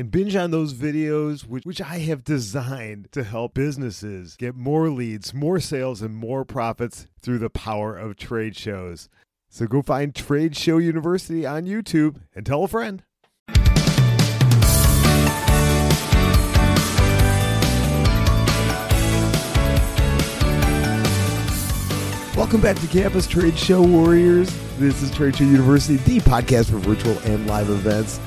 and binge on those videos, which, which I have designed to help businesses get more leads, more sales, and more profits through the power of trade shows. So go find Trade Show University on YouTube and tell a friend. Welcome back to Campus Trade Show Warriors. This is Trade Show University, the podcast for virtual and live events.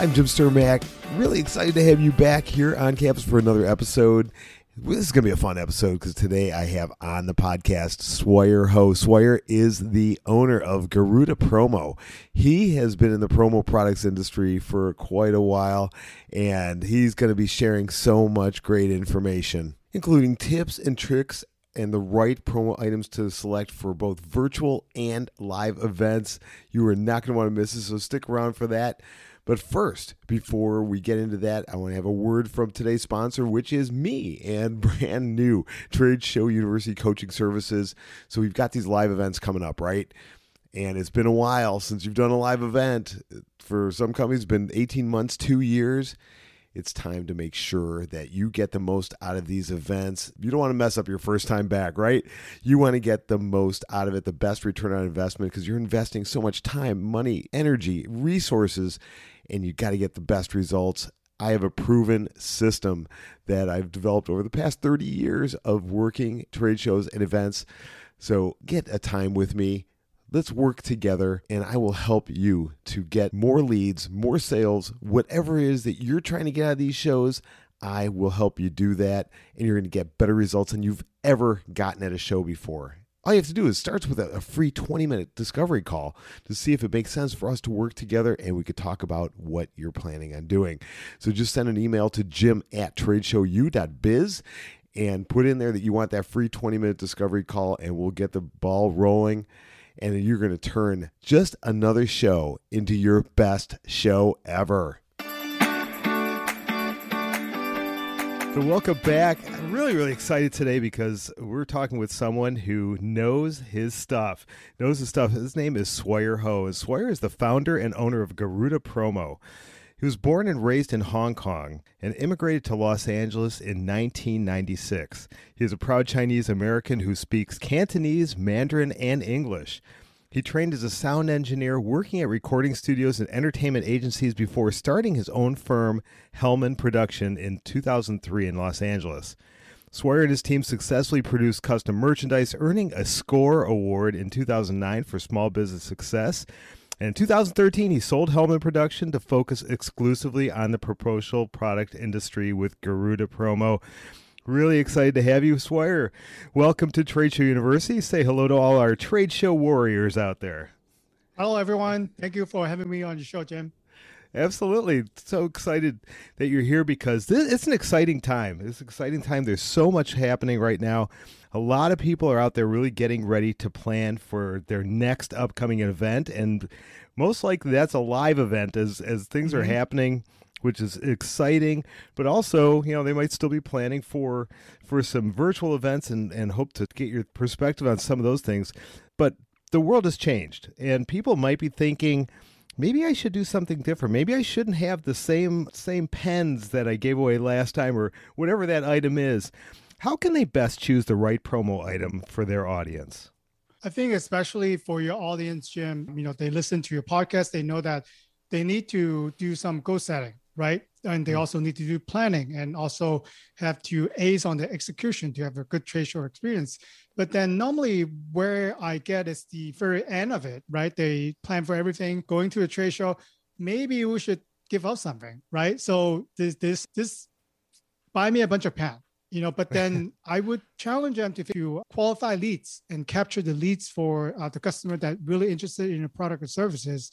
I'm Jim Cermak. Really excited to have you back here on campus for another episode. This is going to be a fun episode because today I have on the podcast Swire Ho. Swire is the owner of Garuda Promo. He has been in the promo products industry for quite a while, and he's going to be sharing so much great information, including tips and tricks and the right promo items to select for both virtual and live events. You are not going to want to miss it, so stick around for that. But first, before we get into that, I want to have a word from today's sponsor, which is me and brand new Trade Show University Coaching Services. So we've got these live events coming up, right? And it's been a while since you've done a live event. For some companies, it's been 18 months, two years it's time to make sure that you get the most out of these events. You don't want to mess up your first time back, right? You want to get the most out of it, the best return on investment because you're investing so much time, money, energy, resources, and you got to get the best results. I have a proven system that I've developed over the past 30 years of working trade shows and events. So get a time with me Let's work together and I will help you to get more leads, more sales, whatever it is that you're trying to get out of these shows. I will help you do that and you're going to get better results than you've ever gotten at a show before. All you have to do is start with a, free 20 minute discovery call to see if it makes sense for us to work together and we could talk about what you're planning on doing. So just send an email to jim at tradeshowu.biz and put in there that you want that free 20 minute discovery call and we'll get the ball rolling and you're going to turn just another show into your best show ever. So, welcome back. I'm really, really excited today because we're talking with someone who knows his stuff. Knows his stuff. His name is Swire Ho. And Swire is the founder and owner of Garuda Promo. He was born and raised in Hong Kong and immigrated to Los Angeles in 1996. He is a proud Chinese American who speaks Cantonese, Mandarin, and English. He trained as a sound engineer, working at recording studios and entertainment agencies before starting his own firm, Hellman Production, in 2003 in Los Angeles. Swire and his team successfully produced custom merchandise, earning a SCORE Award in 2009 for small business success and in 2013, he sold Hellman Production to focus exclusively on the promotional product industry with Garuda Promo. Really excited to have you, Swire. Welcome to Trade Show University. Say hello to all our trade show warriors out there. Hello, everyone. Thank you for having me on your show, Jim. Absolutely. So excited that you're here because this, it's an exciting time. It's an exciting time. There's so much happening right now. A lot of people are out there really getting ready to plan for their next upcoming event. And most likely that's a live event as, as things mm-hmm. are happening which is exciting but also you know they might still be planning for for some virtual events and and hope to get your perspective on some of those things but the world has changed and people might be thinking maybe I should do something different. Maybe I shouldn't have the same same pens that I gave away last time or whatever that item is. How can they best choose the right promo item for their audience? I think especially for your audience, Jim, you know, they listen to your podcast, they know that they need to do some goal setting, right? And they mm. also need to do planning and also have to ace on the execution to have a good trade show experience. But then normally where I get is the very end of it, right? They plan for everything, going to a trade show. Maybe we should give up something, right? So this this this buy me a bunch of pen, you know. But then I would challenge them to, to qualify leads and capture the leads for uh, the customer that really interested in a product or services.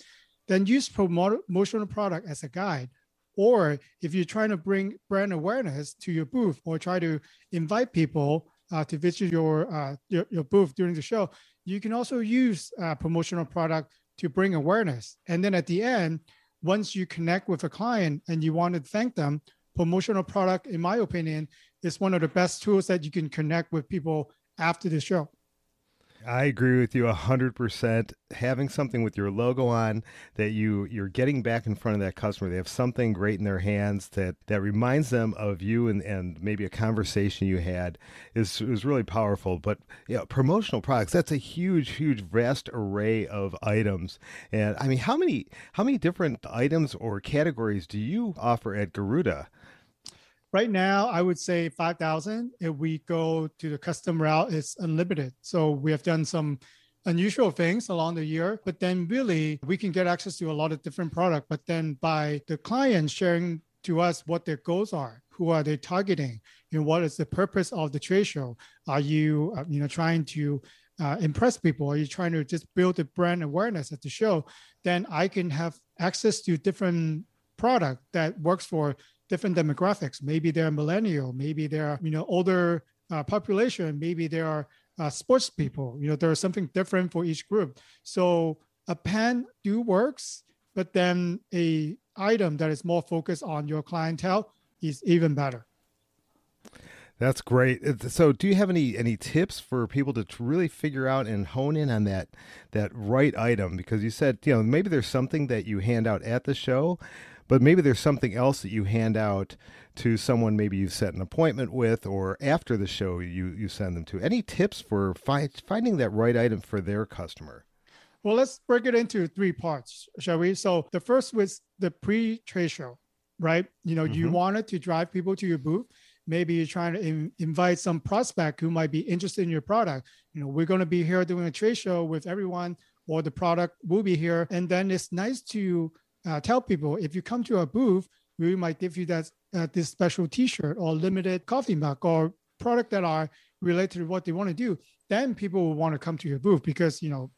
Then use promotional product as a guide Or if you're trying to bring brand awareness to your booth or try to invite people uh, to visit your, uh, your, your booth during the show, you can also use uh, promotional product to bring awareness. And then at the end, once you connect with a client and you want to thank them, promotional product, in my opinion, is one of the best tools that you can connect with people after the show. I agree with you 100%. Having something with your logo on that you you're getting back in front of that customer. They have something great in their hands that that reminds them of you and and maybe a conversation you had is is really powerful. But yeah, promotional products, that's a huge huge vast array of items. And I mean, how many how many different items or categories do you offer at Garuda? Right now, I would say 5,000. If we go to the custom route, it's unlimited. So we have done some unusual things along the year, but then really we can get access to a lot of different product. But then by the client sharing to us what their goals are, who are they targeting, know, what is the purpose of the trade show? Are you, uh, you know, trying to uh, impress people? Are you trying to just build the brand awareness at the show? Then I can have access to different product that works for different demographics. Maybe they're millennial, maybe they're you know older uh, population, maybe they are uh, sports people. You know, there's something different for each group. So a pen do works, but then a item that is more focused on your clientele is even better. That's great. So, do you have any any tips for people to really figure out and hone in on that that right item? Because you said, you know, maybe there's something that you hand out at the show, but maybe there's something else that you hand out to someone maybe you've set an appointment with or after the show you you send them to. Any tips for fi- finding that right item for their customer? Well let's break it into three parts shall we? So the first was the pre-trade show right? You know mm-hmm. you wanted to drive people to your booth. Maybe you're trying to in, invite some prospect who might be interested in your product. You know we're going to be here doing a trade show with everyone or the product will be here. And then it's nice to uh, tell people if you come to our booth, we might give you that uh, this special T-shirt or limited coffee mug or product that are related to what they want to do. Then people will want to come to your booth because you know,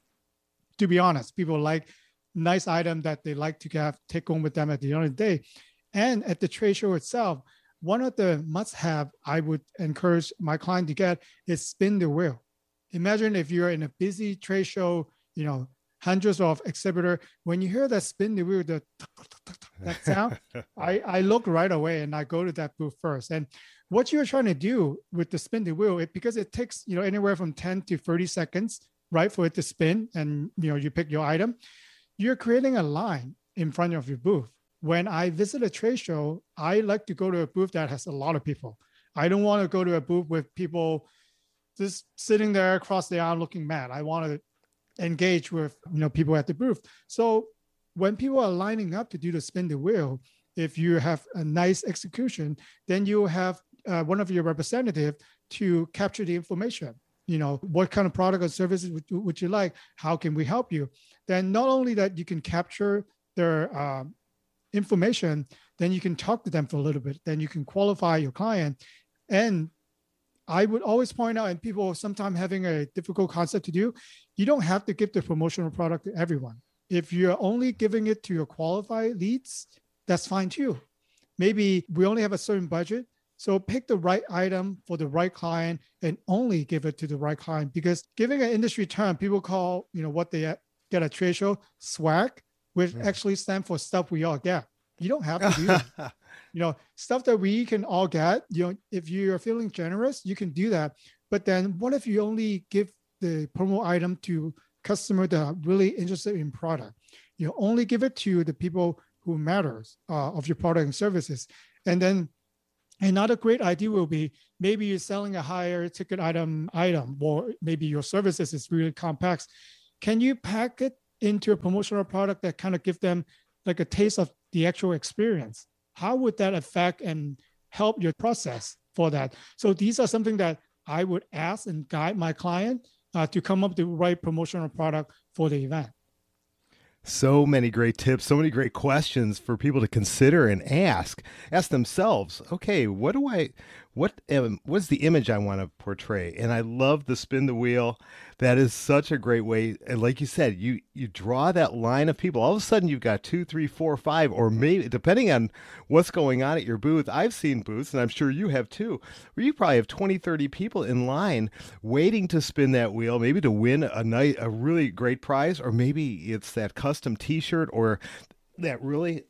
to be honest, people like nice item that they like to have take home with them at the end of the day. And at the trade show itself, one of the must-have I would encourage my client to get is spin the wheel. Imagine if you're in a busy trade show, you know, hundreds of exhibitor. When you hear that spin the wheel, the that sound, I, I look right away and I go to that booth first. And what you're trying to do with the spin the wheel, it, because it takes you know anywhere from 10 to 30 seconds, right, for it to spin, and you know you pick your item, you're creating a line in front of your booth. When I visit a trade show, I like to go to a booth that has a lot of people. I don't want to go to a booth with people just sitting there across the aisle looking mad. I want to engage with you know people at the booth. So when people are lining up to do the spin the wheel, if you have a nice execution, then you have uh, one of your representative to capture the information. You know, what kind of product or services would, would you like? How can we help you? Then not only that you can capture their uh, information, then you can talk to them for a little bit. Then you can qualify your client, and I would always point out, and people sometimes having a difficult concept to do, you don't have to give the promotional product to everyone. If you're only giving it to your qualified leads, that's fine too. Maybe we only have a certain budget. So pick the right item for the right client and only give it to the right client because giving an industry term, people call, you know, what they get a trade show swag, which yeah. actually stands for stuff we all get. You don't have to do that. you know, stuff that we can all get, you know, if you're feeling generous, you can do that. But then what if you only give the promo item to customer that are really interested in product? You only give it to the people who matters uh, of your product and services. And then another great idea will be maybe you're selling a higher ticket item item, or maybe your services is really complex. Can you pack it into a promotional product that kind of give them like a taste of the actual experience? How would that affect and help your process for that? So these are something that I would ask and guide my client uh, to come up with the right promotional product for the event. So many great tips, so many great questions for people to consider and ask. Ask themselves, okay, what do I what um, what's the image I want to portray? And I love the spin the wheel. That is such a great way. And like you said, you you draw that line of people. All of a sudden, you've got two, three, four, five, or maybe depending on what's going on at your booth. I've seen booths, and I'm sure you have too, where you probably have 20, 30 people in line waiting to spin that wheel, maybe to win a night a really great prize, or maybe it's that custom T-shirt or that really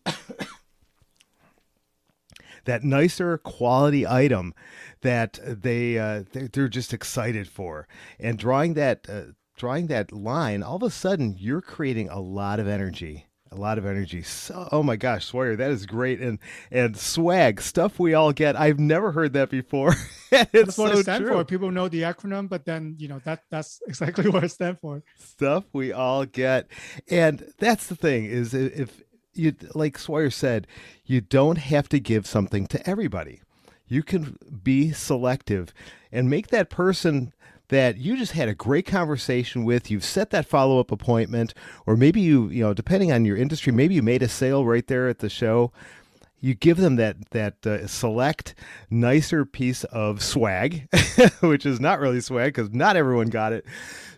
that nicer quality item that they uh, they're just excited for, and drawing that uh, drawing that line, all of a sudden you're creating a lot of energy a lot of energy. So, oh my gosh, Swire, that is great. And and swag stuff we all get. I've never heard that before. it's that's what so it stands true. for. People know the acronym, but then you know that that's exactly what it stands for. Stuff we all get, and that's the thing is if you like Swire said, you don't have to give something to everybody. You can be selective and make that person that you just had a great conversation with, you've set that follow-up appointment or maybe you, you know, depending on your industry, maybe you made a sale right there at the show you give them that that uh, select nicer piece of swag, which is not really swag because not everyone got it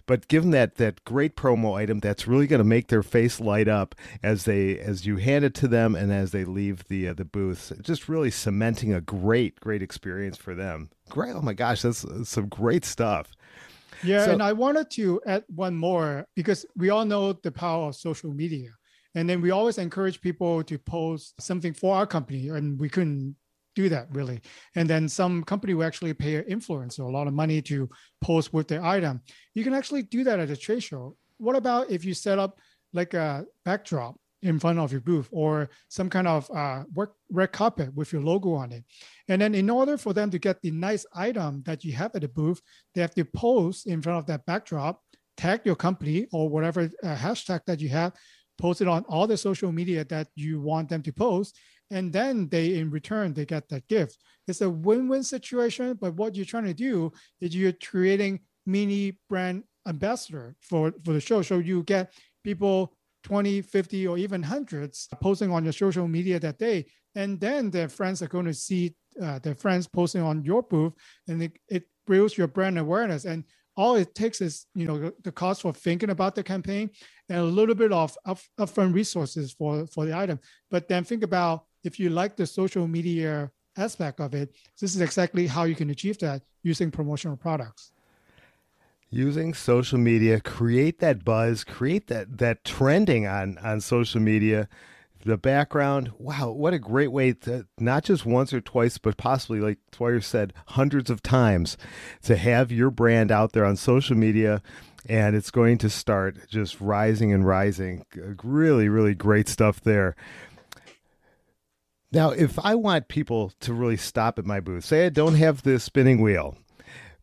but give them that that great promo item that's really going to make their face light up as they as you hand it to them and as they leave the uh, the booth. Just really cementing a great great experience for them. Great! Oh my gosh, that's, that's some great stuff. Yeah, so, and I wanted to add one more because we all know the power of social media. And then we always encourage people to post something for our company, and we couldn't do that really. And then some company will actually pay an influencer a lot of money to post with their item. You can actually do that at a trade show. What about if you set up like a backdrop in front of your booth or some kind of uh, work, red carpet with your logo on it? And then in order for them to get the nice item that you have at the booth, they have to post in front of that backdrop, tag your company or whatever uh, hashtag that you have, post it on all the social media that you want them to post and then they in return they get that gift. It's a win-win situation but what you're trying to do is you're creating mini brand ambassador for for the show. So you get people 20 50 or even hundreds posting on your social media that day and then their friends are going to see uh, their friends posting on your booth and it, it builds your brand awareness. And all it takes is you know the cost for thinking about the campaign and a little bit of up, upfront resources for for the item. But then think about if you like the social media aspect of it, this is exactly how you can achieve that using promotional products. Using social media, create that buzz, create that that trending on on social media. The background, wow, what a great way to not just once or twice, but possibly, like Swire said, hundreds of times to have your brand out there on social media and it's going to start just rising and rising. Really, really great stuff there. Now, if I want people to really stop at my booth, say I don't have the spinning wheel,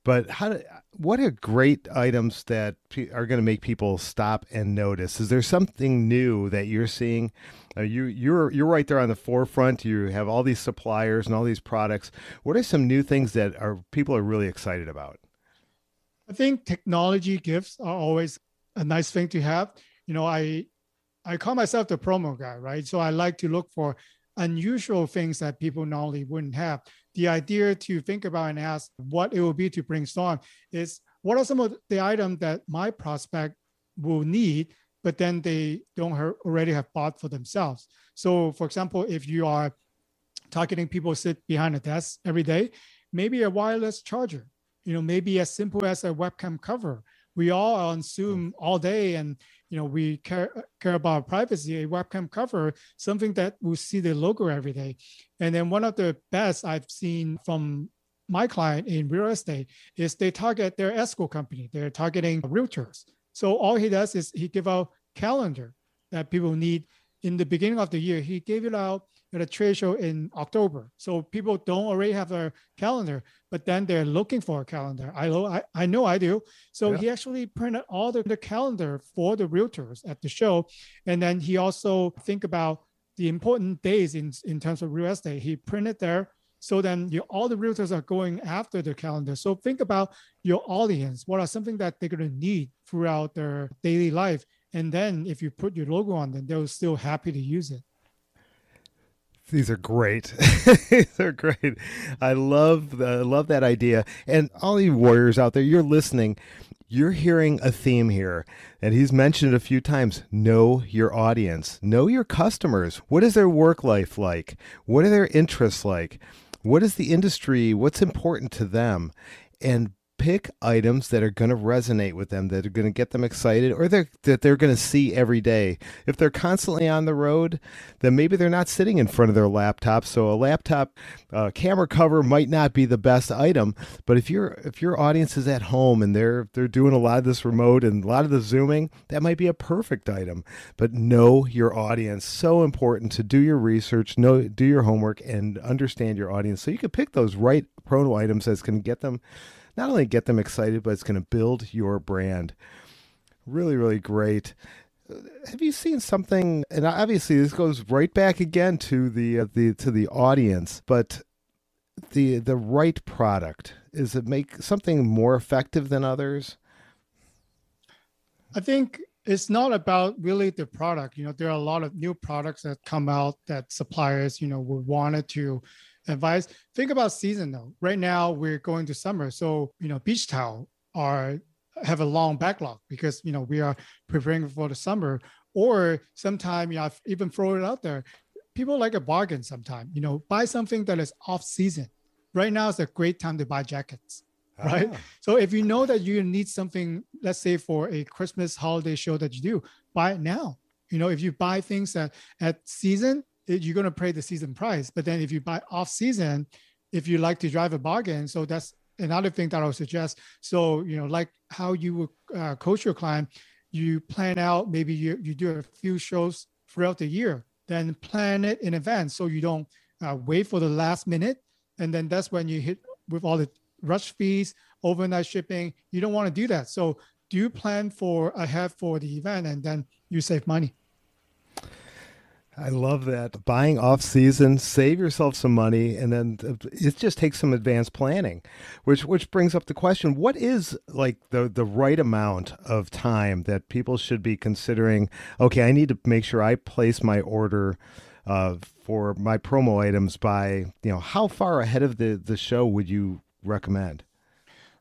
but how do, what are great items that are going to make people stop and notice? Is there something new that you're seeing? Uh, you you're you're right there on the forefront. You have all these suppliers and all these products. What are some new things that are people are really excited about? I think technology gifts are always a nice thing to have. You know, I I call myself the promo guy, right? So I like to look for unusual things that people normally wouldn't have. The idea to think about and ask what it will be to bring brainstorm is what are some of the items that my prospect will need, but then they don't already have bought for themselves. So, for example, if you are targeting people sit behind a desk every day, maybe a wireless charger, you know, maybe as simple as a webcam cover. We all are on Zoom all day and you know we care care about privacy a webcam cover something that we see the logo every day. And then one of the best i've seen from my client in real estate is they target their escrow company. They're targeting realtors. So all he does is he give out calendar that people need. In the beginning of the year he gave it out at a trade show in October. So people don't already have a calendar, but then they're looking for a calendar. I know I, I know I do. So yeah. he actually printed all the, the calendar for the realtors at the show. And then he also think about the important days in, in terms of real estate. He printed there. So then you, all the realtors are going after the calendar. So think about your audience. What are something that they're going to need throughout their daily life? And then if you put your logo on them, they're still happy to use it. These are great. These are great. I love the, love that idea. And all you warriors out there, you're listening. You're hearing a theme here, and he's mentioned it a few times. Know your audience. Know your customers. What is their work life like? What are their interests like? What is the industry? What's important to them? And pick items that are going to resonate with them, that are going to get them excited, or they're, that they're going to see every day. If they're constantly on the road, then maybe they're not sitting in front of their laptop. So a laptop uh, camera cover might not be the best item. But if your if your audience is at home and they're they're doing a lot of this remote and a lot of the zooming, that might be a perfect item. But know your audience. So important to do your research, know do your homework, and understand your audience so you can pick those right promo items that's going to get them not only get them excited, but it's going to build your brand. Really, really great. Have you seen something? And obviously, this goes right back again to the uh, the to the audience, but the the right product is it make something more effective than others? I think it's not about really the product. You know, there are a lot of new products that come out that suppliers, you know, would wanted to advice. Think about season though. Right now we're going to summer, so you know beach towel are have a long backlog because you know we are preparing for the summer. Or sometime you know I've even throw it out there. People like a bargain sometime. You know, buy something that is off season. Right now is a great time to buy jackets. Right. Ah. So if you know that you need something, let's say for a Christmas holiday show that you do, buy it now. You know, if you buy things that at season, you're going to pay the season price. But then if you buy off season, if you like to drive a bargain, so that's another thing that I would suggest. So, you know, like how you would uh, coach your client, you plan out, maybe you, you do a few shows throughout the year, then plan it in advance so you don't uh, wait for the last minute. And then that's when you hit with all the rush fees, overnight shipping. You don't want to do that. So do plan for ahead for the event and then you save money? I love that. Buying off season, save yourself some money, and then it just takes some advanced planning, which which brings up the question: What is like the the right amount of time that people should be considering? Okay, I need to make sure I place my order uh, for my promo items by you know how far ahead of the the show would you recommend?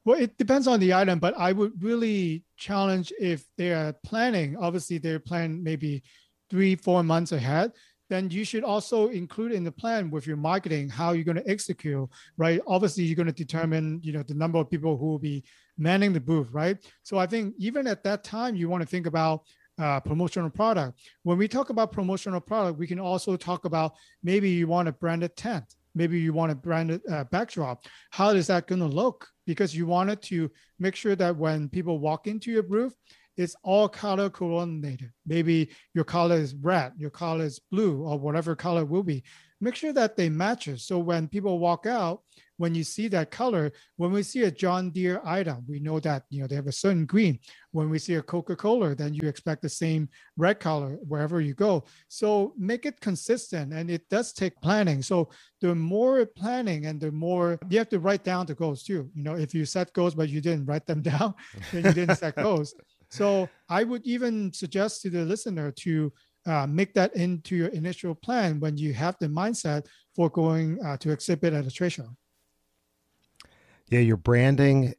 Well, it depends on the item, but I would really challenge if they are planning. Obviously, they're planning maybe three, four months ahead, then you should also include in the plan with your marketing how you're going to execute, right? Obviously, you're going to determine, you know, the number of people who will be manning the booth, right? So I think even at that time, you want to think about uh, promotional product. When we talk about promotional product, we can also talk about maybe you want a branded tent, maybe you want a branded uh, backdrop. How is that going to look? Because you wanted to make sure that when people walk into your booth, it's all color coordinated. Maybe your color is red, your color is blue, or whatever color will be. Make sure that they matches. So when people walk out, when you see that color, when we see a John Deere item, we know that you know they have a certain green. When we see a Coca-Cola, then you expect the same red color wherever you go. So make it consistent, and it does take planning. So the more planning and the more you have to write down the goals too. You know, if you set goals but you didn't write them down, then you didn't set goals. So I would even suggest to the listener to uh, make that into your initial plan when you have the mindset for going uh, to exhibit at a trade show. Yeah, your branding,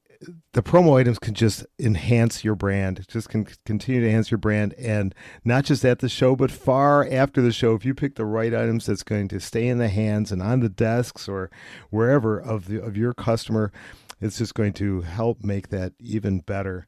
the promo items can just enhance your brand, just can continue to enhance your brand. And not just at the show, but far after the show. If you pick the right items that's going to stay in the hands and on the desks or wherever of, the, of your customer, it's just going to help make that even better.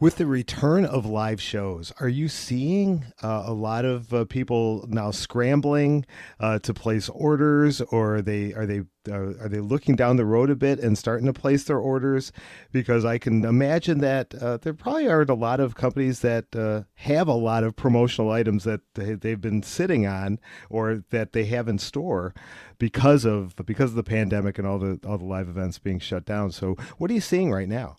With the return of live shows, are you seeing uh, a lot of uh, people now scrambling uh, to place orders, or are they are they uh, are they looking down the road a bit and starting to place their orders? Because I can imagine that uh, there probably aren't a lot of companies that uh, have a lot of promotional items that they, they've been sitting on or that they have in store because of because of the pandemic and all the all the live events being shut down. So, what are you seeing right now?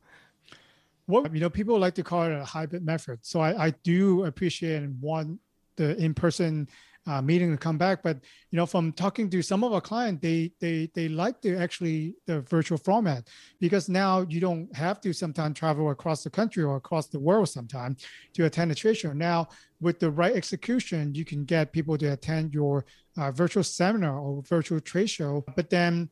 What you know people like to call it a hybrid method so i, I do appreciate and want the in-person uh, meeting to come back. But you know, from talking to some of our clients, they they they like the actually the virtual format because now you don't have to sometimes travel across the country or across the world sometimes to attend a trade show. Now, with the right execution, you can get people to attend your uh, virtual seminar or virtual trade show. But then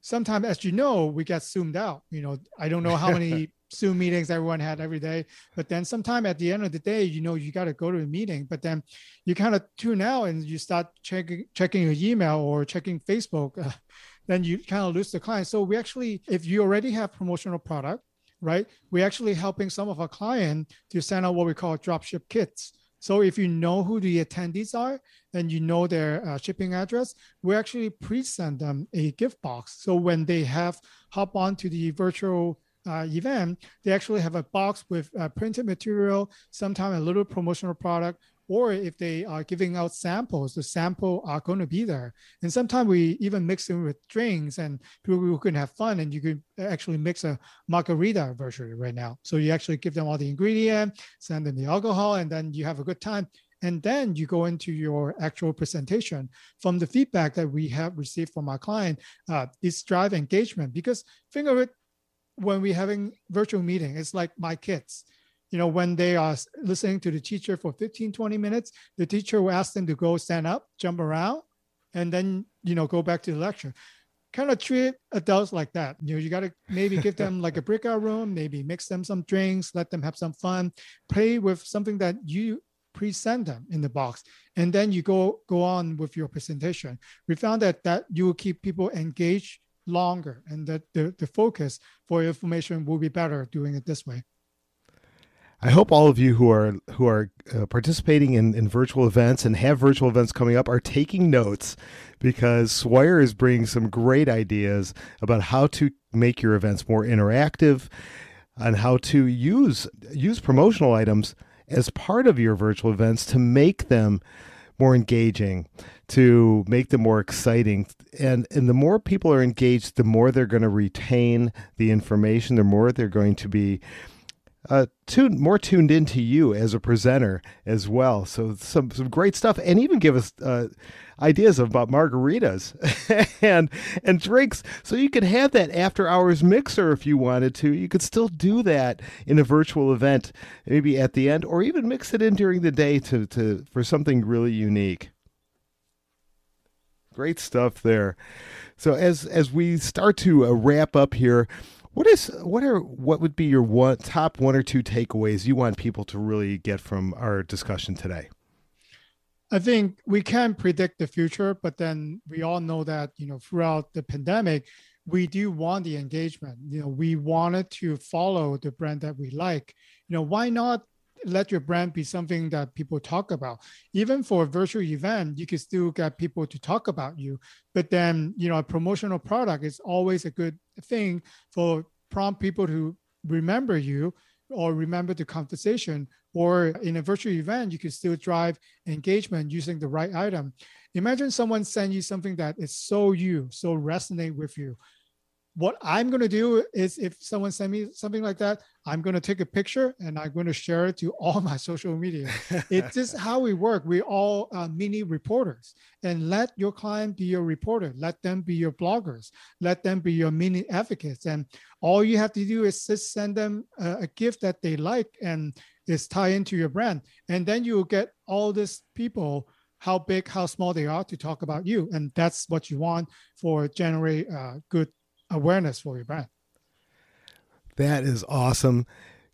sometimes, as you know, we get zoomed out. You know, I don't know how many Zoom meetings everyone had every day. But then sometime at the end of the day, you know, you got to go to a meeting, but then you kind of tune out and you start checking checking your email or checking Facebook. Uh, then you kind of lose the client. So we actually, if you already have promotional product, right, we're actually helping some of our client to send out what we call dropship kits. So if you know who the attendees are and you know their uh, shipping address, we actually pre-send them a gift box. So when they have hop on to the virtual uh, event, they actually have a box with uh, printed material, sometimes a little promotional product, or if they are giving out samples, the sample are going to be there. And sometimes we even mix them with drinks and people can have fun and you can actually mix a margarita virtually right now. So you actually give them all the ingredient, send them the alcohol, and then you have a good time. And then you go into your actual presentation. From the feedback that we have received from our client, uh, it's drive engagement because think of it when we're having virtual meeting, it's like my kids. You know, when they are listening to the teacher for 15, 20 minutes, the teacher will ask them to go stand up, jump around, and then, you know, go back to the lecture. Kind of treat adults like that. You know, you got to maybe give them like a breakout room, maybe mix them some drinks, let them have some fun, play with something that you present them in the box and then you go go on with your presentation we found that that you will keep people engaged longer and that the, the focus for information will be better doing it this way. I hope all of you who are who are uh, participating in, in virtual events and have virtual events coming up are taking notes because Swire is bringing some great ideas about how to make your events more interactive and how to use use promotional items as part of your virtual events to make them more engaging, to make them more exciting. And and the more people are engaged, the more they're going to retain the information, the more they're going to be uh, tuned more tuned into you as a presenter as well. So some some great stuff, and even give us uh, ideas about margaritas and and drinks, so you could have that after hours mixer if you wanted to. You could still do that in a virtual event, maybe at the end, or even mix it in during the day to to for something really unique. Great stuff there. So as as we start to uh, wrap up here, what is what are what would be your one top one or two takeaways you want people to really get from our discussion today? I think we can predict the future, but then we all know that you know throughout the pandemic, we do want the engagement. You know, we wanted to follow the brand that we like. You know, why not let your brand be something that people talk about. Even for a virtual event, you can still get people to talk about you. But then, you know, a promotional product is always a good thing for prompt people to remember you or remember the conversation. Or in a virtual event, you can still drive engagement using the right item. Imagine someone send you something that is so you, so resonate with you what I'm going to do is if someone send me something like that, I'm going to take a picture and I'm going to share it to all my social media. it's just how we work. We're all uh, mini reporters and let your client be your reporter. Let them be your bloggers. Let them be your mini advocates. And all you have to do is just send them a, a gift that they like and is tie into your brand. And then you will get all these people how big, how small they are to talk about you. And that's what you want for generate uh, good awareness for your brand. That is awesome.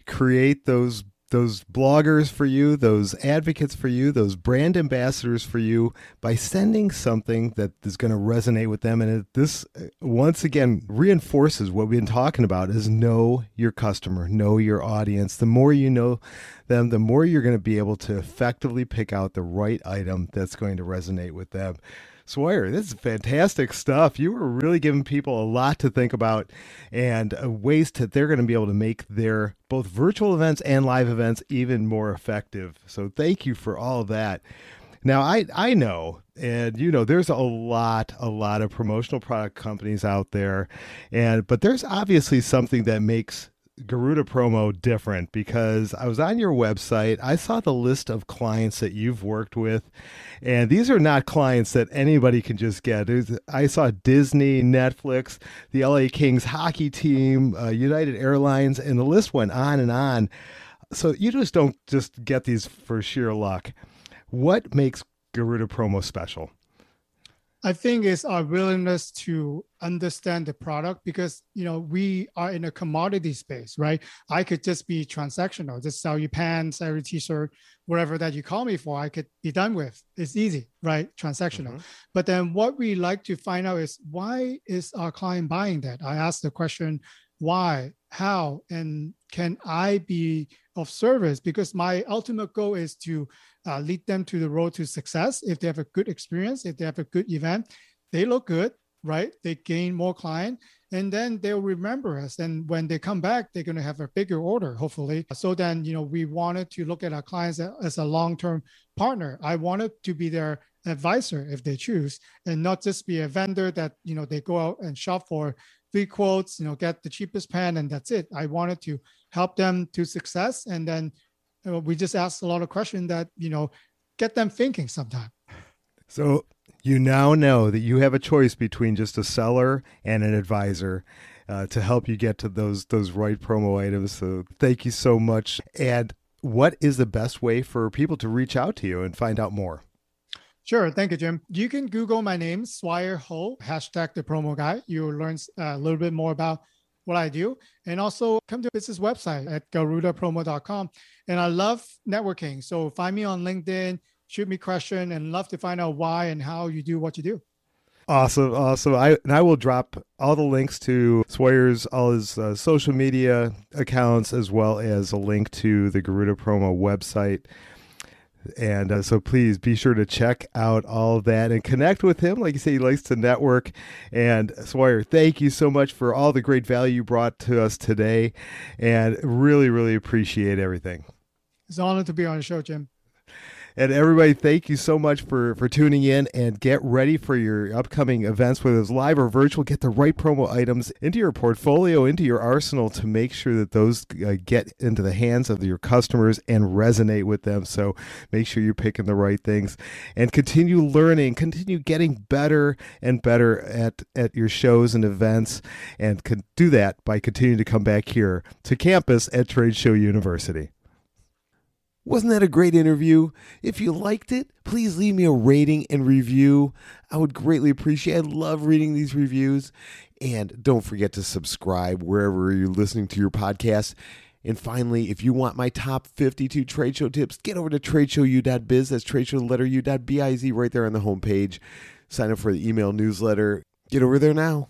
Create those those bloggers for you, those advocates for you, those brand ambassadors for you by sending something that is going to resonate with them. And this uh, once again reinforces what we've been talking about is know your customer, know your audience. The more you know them, the more you're going to be able to effectively pick out the right item that's going to resonate with them. Swire, this is fantastic stuff. You were really giving people a lot to think about and uh, ways that they're going to be able to make their both virtual events and live events even more effective. So thank you for all that. Now I I know and you know there's a lot a lot of promotional product companies out there and but there's obviously something that makes Garuda promo different because I was on your website. I saw the list of clients that you've worked with, and these are not clients that anybody can just get. I saw Disney, Netflix, the LA Kings hockey team, uh, United Airlines, and the list went on and on. So you just don't just get these for sheer luck. What makes Garuda promo special? I think it's our willingness to understand the product because you know we are in a commodity space, right? I could just be transactional, just sell you pants, sell you t-shirt, whatever that you call me for, I could be done with. It's easy, right? Transactional. Mm-hmm. But then what we like to find out is why is our client buying that? I ask the question, why, how, and can I be of service? Because my ultimate goal is to uh, lead them to the road to success. If they have a good experience, if they have a good event, they look good, right? They gain more client, and then they'll remember us. And when they come back, they're going to have a bigger order, hopefully. So then, you know, we wanted to look at our clients as a long-term partner. I wanted to be their advisor if they choose, and not just be a vendor that you know they go out and shop for three quotes, you know, get the cheapest pen, and that's it. I wanted to help them to success, and then we just asked a lot of questions that you know get them thinking sometime. So you now know that you have a choice between just a seller and an advisor uh, to help you get to those those right promo items. So thank you so much. And what is the best way for people to reach out to you and find out more Sure. Thank you, Jim. You can Google my name, Swire Ho, hashtag the promo guy. You'll learn uh, a little bit more about what I do. And also come to business website at garudapromo.com. And I love networking. So find me on LinkedIn, shoot me question and love to find out why and how you do what you do. Awesome, awesome. I and I will drop all the links to Swire's all his uh, social media accounts as well as a link to the Garuda Promo website. And uh, so please be sure to check out all that and connect with him. Like you say, he likes to network. And Swire, thank you so much for all the great value you brought to us today. And really, really appreciate everything. It's an honor to be on the show, Jim. And everybody, thank you so much for for tuning in and get ready for your upcoming events, whether it's live or virtual. Get the right promo items into your portfolio, into your arsenal to make sure that those uh, get into the hands of your customers and resonate with them. So make sure you're picking the right things and continue learning, continue getting better and better at, at your shows and events, and can do that by continuing to come back here to campus at Trade Show University. Wasn't that a great interview? If you liked it, please leave me a rating and review. I would greatly appreciate it. I love reading these reviews. And don't forget to subscribe wherever you're listening to your podcast. And finally, if you want my top 52 trade show tips, get over to tradeshowu.biz. That's tradeshow letter right there on the homepage. Sign up for the email newsletter. Get over there now.